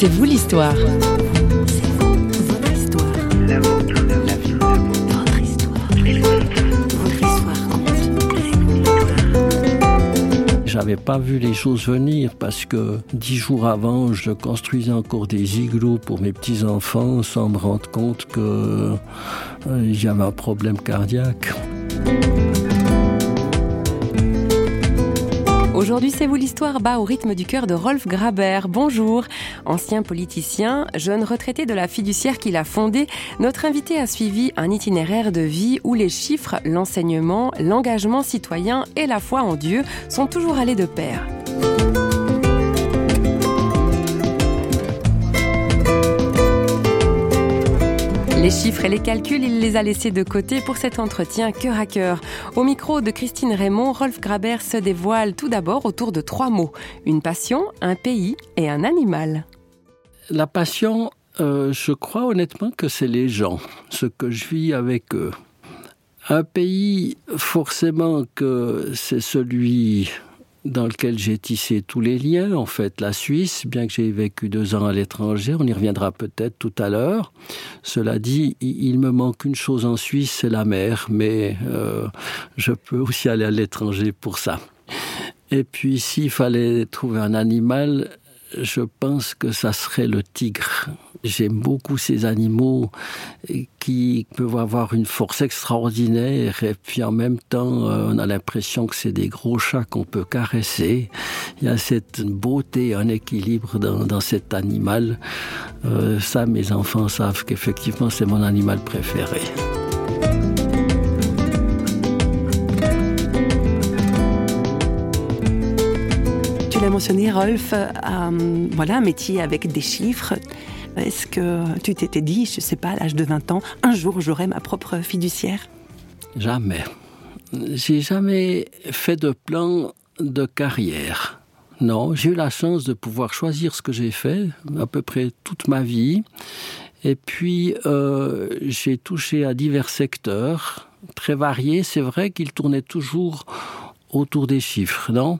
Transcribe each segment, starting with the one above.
C'est vous l'histoire. J'avais pas vu les choses venir parce que dix jours avant, je construisais encore des igloos pour mes petits-enfants sans me rendre compte que euh, j'avais un problème cardiaque. Aujourd'hui, c'est vous l'histoire bat au rythme du cœur de Rolf Graber. Bonjour. Ancien politicien, jeune retraité de la fiduciaire qu'il a fondée, notre invité a suivi un itinéraire de vie où les chiffres, l'enseignement, l'engagement citoyen et la foi en Dieu sont toujours allés de pair. Les chiffres et les calculs, il les a laissés de côté pour cet entretien cœur à cœur. Au micro de Christine Raymond, Rolf Graber se dévoile tout d'abord autour de trois mots. Une passion, un pays et un animal. La passion, euh, je crois honnêtement que c'est les gens, ce que je vis avec eux. Un pays, forcément que c'est celui dans lequel j'ai tissé tous les liens. En fait, la Suisse, bien que j'ai vécu deux ans à l'étranger, on y reviendra peut-être tout à l'heure. Cela dit, il me manque une chose en Suisse, c'est la mer, mais euh, je peux aussi aller à l'étranger pour ça. Et puis, s'il fallait trouver un animal, je pense que ça serait le tigre. J'aime beaucoup ces animaux qui peuvent avoir une force extraordinaire et puis en même temps euh, on a l'impression que c'est des gros chats qu'on peut caresser. Il y a cette beauté, un équilibre dans, cet animal. Euh, ça, mes enfants savent qu'effectivement c'est mon animal préféré. Mentionné, Rolf, euh, voilà un métier avec des chiffres. Est-ce que tu t'étais dit, je ne sais pas, à l'âge de 20 ans, un jour j'aurai ma propre fiduciaire? Jamais. J'ai jamais fait de plan de carrière. Non, j'ai eu la chance de pouvoir choisir ce que j'ai fait à peu près toute ma vie. Et puis, euh, j'ai touché à divers secteurs très variés. C'est vrai qu'ils tournaient toujours autour des chiffres, non?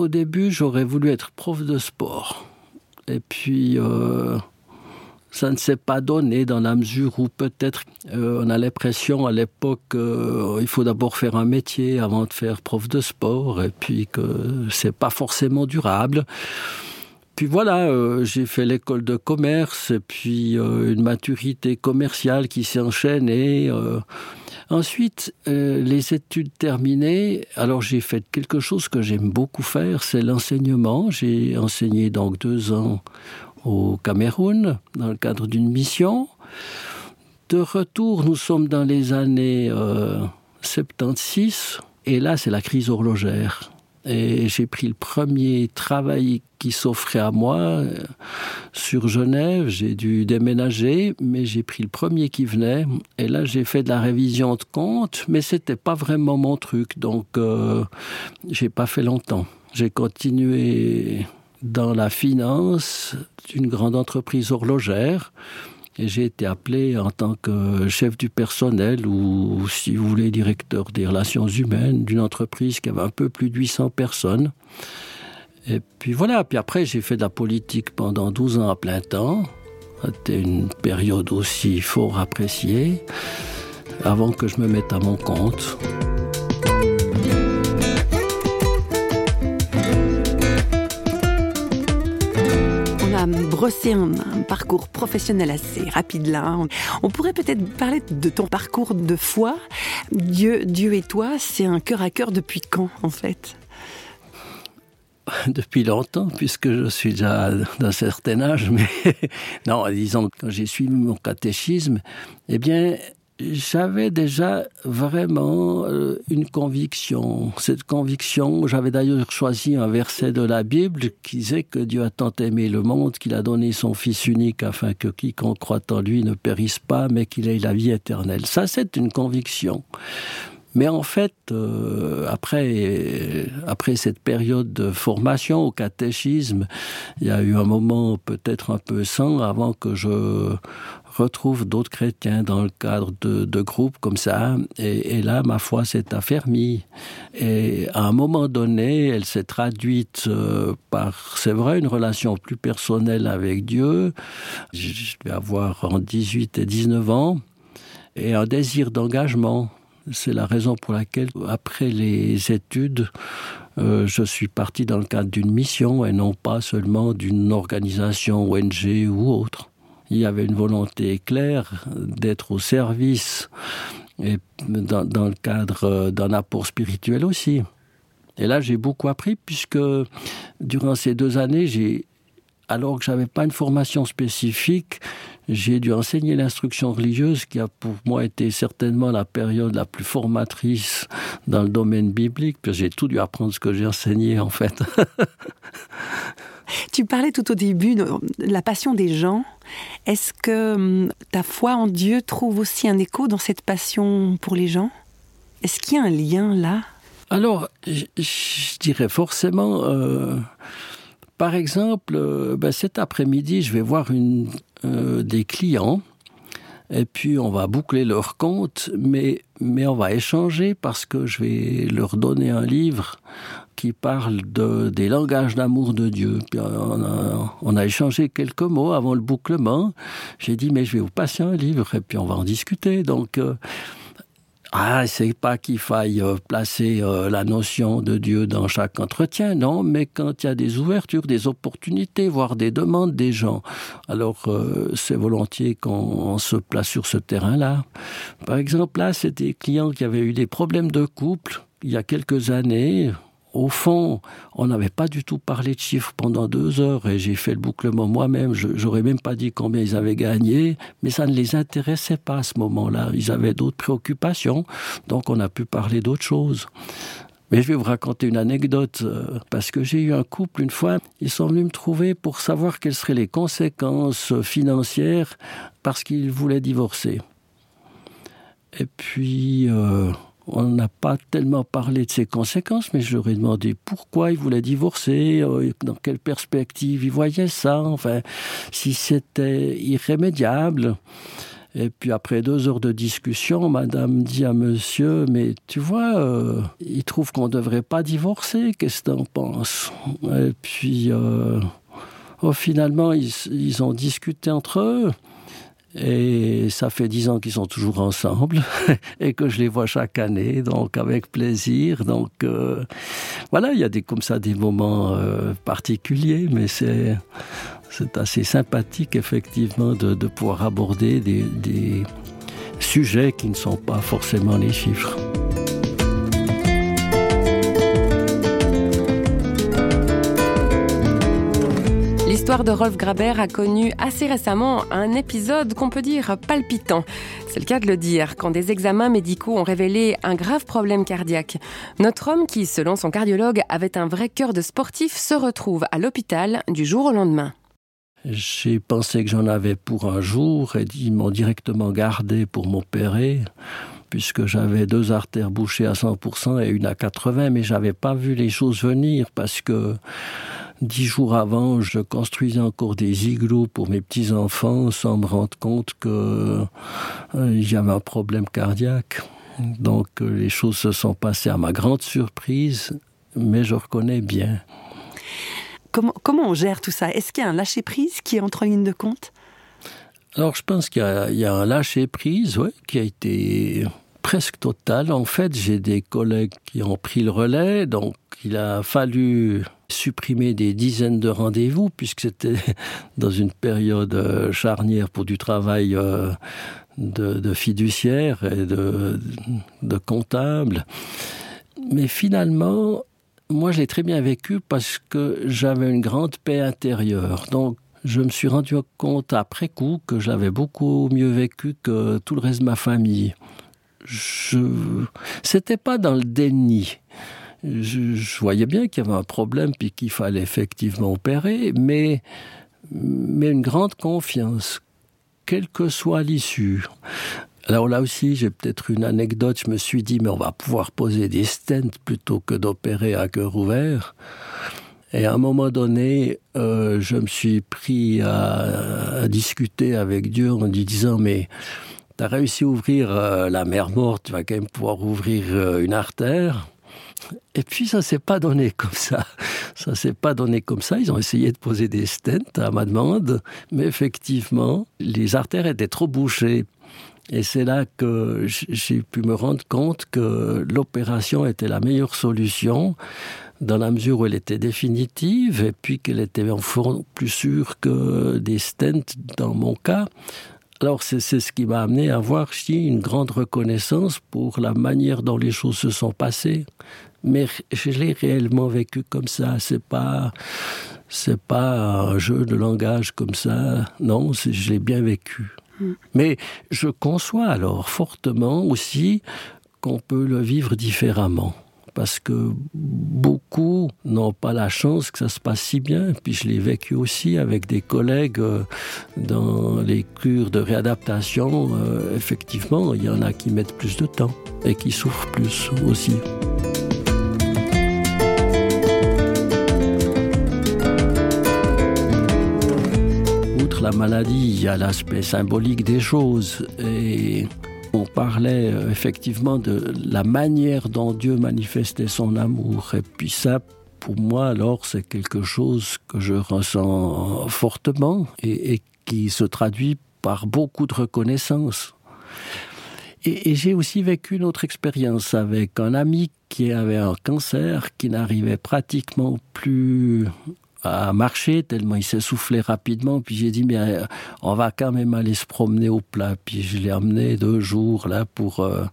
Au début, j'aurais voulu être prof de sport. Et puis, euh, ça ne s'est pas donné dans la mesure où peut-être euh, on a l'impression à l'époque qu'il euh, faut d'abord faire un métier avant de faire prof de sport et puis que c'est pas forcément durable. Puis voilà, euh, j'ai fait l'école de commerce et puis une maturité commerciale qui s'est enchaînée. Ensuite, les études terminées, alors j'ai fait quelque chose que j'aime beaucoup faire, c'est l'enseignement. J'ai enseigné donc deux ans au Cameroun dans le cadre d'une mission. De retour, nous sommes dans les années 76 euh, et là c'est la crise horlogère. Et j'ai pris le premier travail qui s'offrait à moi euh, sur Genève. J'ai dû déménager, mais j'ai pris le premier qui venait. Et là, j'ai fait de la révision de compte, mais c'était pas vraiment mon truc. Donc, euh, j'ai pas fait longtemps. J'ai continué dans la finance d'une grande entreprise horlogère. Et j'ai été appelé en tant que chef du personnel ou, si vous voulez, directeur des relations humaines d'une entreprise qui avait un peu plus de 800 personnes. Et puis voilà, puis après j'ai fait de la politique pendant 12 ans à plein temps. C'était une période aussi fort appréciée avant que je me mette à mon compte. brosser un, parcours professionnel assez rapide là. On, pourrait peut-être parler de ton parcours de foi. Dieu, Dieu et toi, c'est un cœur à cœur depuis quand en fait? depuis longtemps, puisque je suis déjà d'un certain âge, mais non, disons, quand j'ai suivi mon catéchisme, eh bien, j'avais déjà vraiment euh, une conviction. Cette conviction, j'avais d'ailleurs choisi un verset de la Bible qui disait que Dieu a tant aimé le monde qu'il a donné son Fils unique afin que quiconque croit en lui ne périsse pas, mais qu'il ait la vie éternelle. Ça, c'est une conviction. Mais en fait, euh, après, après cette période de formation au catéchisme, il y a eu un moment peut-être un peu sans avant que je retrouve d'autres chrétiens dans le cadre de, de groupes comme ça. Et, là, ma foi s'est affermie. Et à un moment donné, elle s'est traduite euh, par, c'est vrai, une relation plus personnelle avec Dieu. Je vais avoir en 18 et 19 ans et un désir d'engagement c'est la raison pour laquelle après les études euh, je suis parti dans le cadre d'une mission et non pas seulement d'une organisation ONG ou autre. Il y avait une volonté claire d'être au service et dans, le cadre d'un apport spirituel aussi. Et là j'ai beaucoup appris puisque durant ces deux années alors que j'avais pas une formation spécifique, j'ai dû enseigner l'instruction religieuse qui a pour moi été certainement la période la plus formatrice dans le domaine biblique puis j'ai tout dû apprendre ce que j'ai enseigné en fait. Tu parlais tout au début de la passion des gens. Est-ce que hum, ta foi en dieu trouve aussi un écho dans cette passion pour les gens? Est-ce qu'il y a un lien là? Alors je, je dirais forcément euh, par exemple euh, ben, cet après-midi je vais voir euh, des clients et puis on va boucler leur compte mais mais on va échanger parce que je vais leur donner un livre qui parle de des langages d'amour de dieu. Puis on a, échangé quelques mots avant le bouclement. J'ai dit mais je vais vous passer un livre et puis on va en discuter. Donc euh, Ah, c'est pas qu'il faille euh, placer euh, la notion de Dieu dans chaque entretien, non, mais quand il y a des ouvertures, des opportunités, voire des demandes des gens, alors euh, c'est volontiers qu'on se place sur ce terrain-là. Par exemple, là, c'est des clients qui avaient eu des problèmes de couple il y a quelques années, au fond, on n'avait pas du tout parlé de chiffres pendant deux heures et j'ai fait le bouclement moi-même. J'aurais même pas dit combien ils avaient gagné, mais ça ne les intéressait pas à ce moment-là. Ils avaient d'autres préoccupations, donc on a pu parler d'autres choses. Mais je vais vous raconter une anecdote euh, parce que j'ai eu un couple une fois, ils sont venus me trouver pour savoir quelles seraient les conséquences financières parce qu'ils voulaient divorcer. Et puis euh, on n'a pas tellement parlé de ses conséquences mais je leur ai demandé pourquoi il voulait divorcer euh, dans quelle perspective il voyait ça enfin si c'était irrémédiable. Et puis après deux heures de discussion madame dit à monsieur mais tu vois euh, il trouve qu'on devrait pas divorcer qu'est-ce que t'en penses? Et puis euh, oh, finalement ils ont discuté entre eux et ça fait dix ans qu'ils sont toujours ensemble et que je les vois chaque année donc avec plaisir. Donc euh, voilà il y a des comme ça des moments euh, particuliers mais c'est c'est assez sympathique effectivement de, de pouvoir aborder des, des sujets qui ne sont pas forcément les chiffres L'histoire de Rolf Graber a connu assez récemment un épisode qu'on peut dire palpitant. C'est le cas de le dire quand des examens médicaux ont révélé un grave problème cardiaque. Notre homme qui, selon son cardiologue, avait un vrai cœur de sportif se retrouve à l'hôpital du jour au lendemain. J'ai pensé que j'en avais pour un jour et ils m'ont directement gardé pour m'opérer puisque j'avais deux artères bouchées à 100% et une à 80 mais j'avais pas vu les choses venir parce que dix jours avant je construisais encore des igloos pour mes petits enfants sans me rendre compte que euh, j'avais un problème cardiaque. Donc euh, les choses se sont passées à ma grande surprise mais je reconnais bien. Comment, comment on gère tout ça? Est-ce qu'il y a un lâcher prise qui entre ligne de compte? Alors je pense qu'il y, y a un lâcher prise ouais, qui a été presque total. En fait j'ai des collègues qui ont pris le relais donc il a fallu supprimer des dizaines de rendez-vous puisque c'était dans une période euh, charnière pour du travail euh, de, fiduciaire et de, de comptable. Mais finalement moi j'ai très bien vécu parce que j'avais une grande paix intérieure. Donc je me suis rendu compte après coup que j'avais beaucoup mieux vécu que tout le reste de ma famille. Je c'était pas dans le déni je, voyais bien qu'il y avait un problème puis qu'il fallait effectivement opérer mais mais une grande confiance quelle que soit l'issue Alors là aussi, j'ai peut-être une anecdote. Je me suis dit, mais on va pouvoir poser des stents plutôt que d'opérer à cœur ouvert. Et à un moment donné, euh, je me suis pris à, discuter avec Dieu en lui disant, mais tu as réussi à ouvrir euh, la mer morte, tu vas quand même pouvoir ouvrir euh, une artère. Et puis ça s'est pas donné comme ça. Ça s'est pas donné comme ça. Ils ont essayé de poser des stents à ma demande, mais effectivement, les artères étaient trop bouchées. Et c'est là que j'ai pu me rendre compte que l'opération était la meilleure solution dans la mesure où elle était définitive et puis qu'elle était en fond plus sûre que des stents dans mon cas. Alors c'est ce qui m'a amené à avoir ici une grande reconnaissance pour la manière dont les choses se sont passées. Mais je l'ai réellement vécu comme ça. C'est pas c'est pas un jeu de langage comme ça. Non, je l'ai bien vécu. Mm. Mais je conçois alors fortement aussi qu'on peut le vivre différemment parce que beaucoup n'ont pas la chance que ça se passe si bien. Puis je l'ai vécu aussi avec des collègues euh, dans les cures de réadaptation. Euh, effectivement, il y en a qui mettent plus de temps et qui souffrent plus aussi. La maladie, il y a l'aspect symbolique des choses et on parlait euh, effectivement de la manière dont Dieu manifestait son amour. Et puis ça, pour moi, alors, c'est quelque chose que je ressens fortement et, qui se traduit par beaucoup de reconnaissance. Et, et j'ai aussi vécu une autre expérience avec un ami qui avait un cancer qui n'arrivait pratiquement plus à marcher tellement il s'est soufflé rapidement. Puis j'ai dit mais euh, on va quand même aller se promener au plat. Puis je l'ai amené deux jours là pour euh,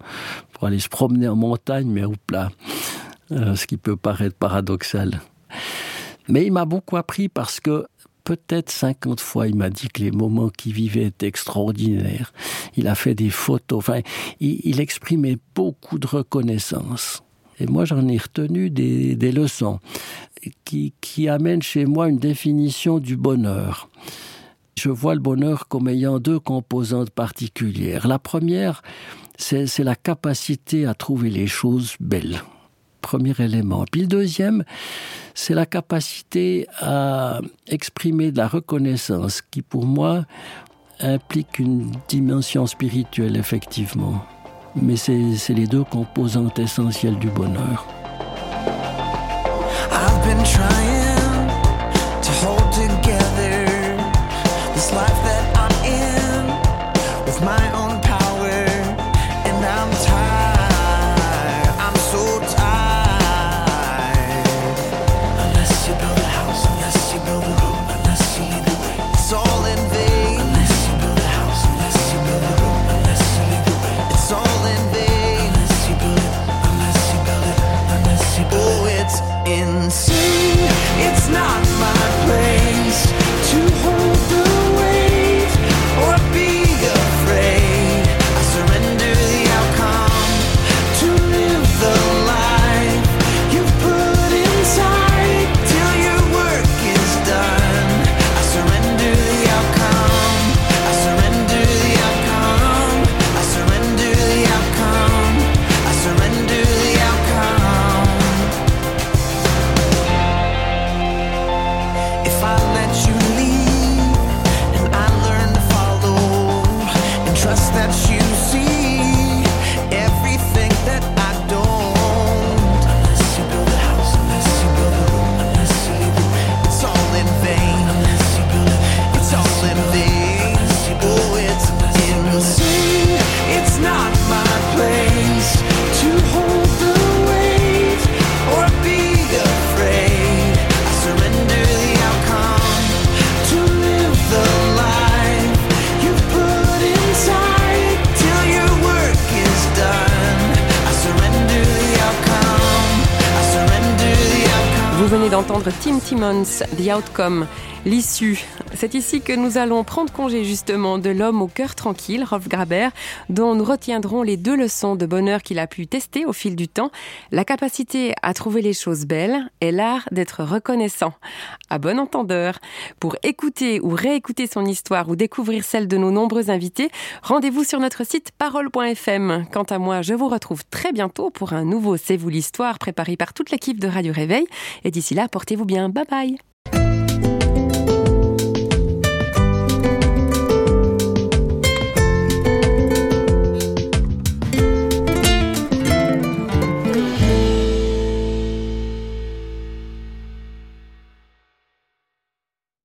pour aller se promener en montagne mais au plat. Euh, ce qui peut paraître paradoxal. Mais il m'a beaucoup appris parce que peut-être 50 fois il m'a dit que les moments qu'il vivait étaient extraordinaires. Il a fait des photos. Enfin il, il exprimait beaucoup de reconnaissance et moi j'en ai retenu des, des leçons qui, qui amène chez moi une définition du bonheur. Je vois le bonheur comme ayant deux composantes particulières. La première, c'est la capacité à trouver les choses belles. Premier élément. Puis le deuxième, c'est la capacité à exprimer de la reconnaissance qui, pour moi, implique une dimension spirituelle, effectivement. Mais c'est les deux composantes essentielles du bonheur venez d'entendre Tim Timmons, The Outcome, l'issue, C'est ici que nous allons prendre congé justement de l'homme au cœur tranquille, Rolf Graber, dont nous retiendrons les deux leçons de bonheur qu'il a pu tester au fil du temps, la capacité à trouver les choses belles et l'art d'être reconnaissant. À bon entendeur. Pour écouter ou réécouter son histoire ou découvrir celle de nos nombreux invités, rendez-vous sur notre site parole.fm. Quant à moi, je vous retrouve très bientôt pour un nouveau C'est vous l'histoire préparé par toute l'équipe de Radio Réveil. Et d'ici là, portez-vous bien. Bye bye.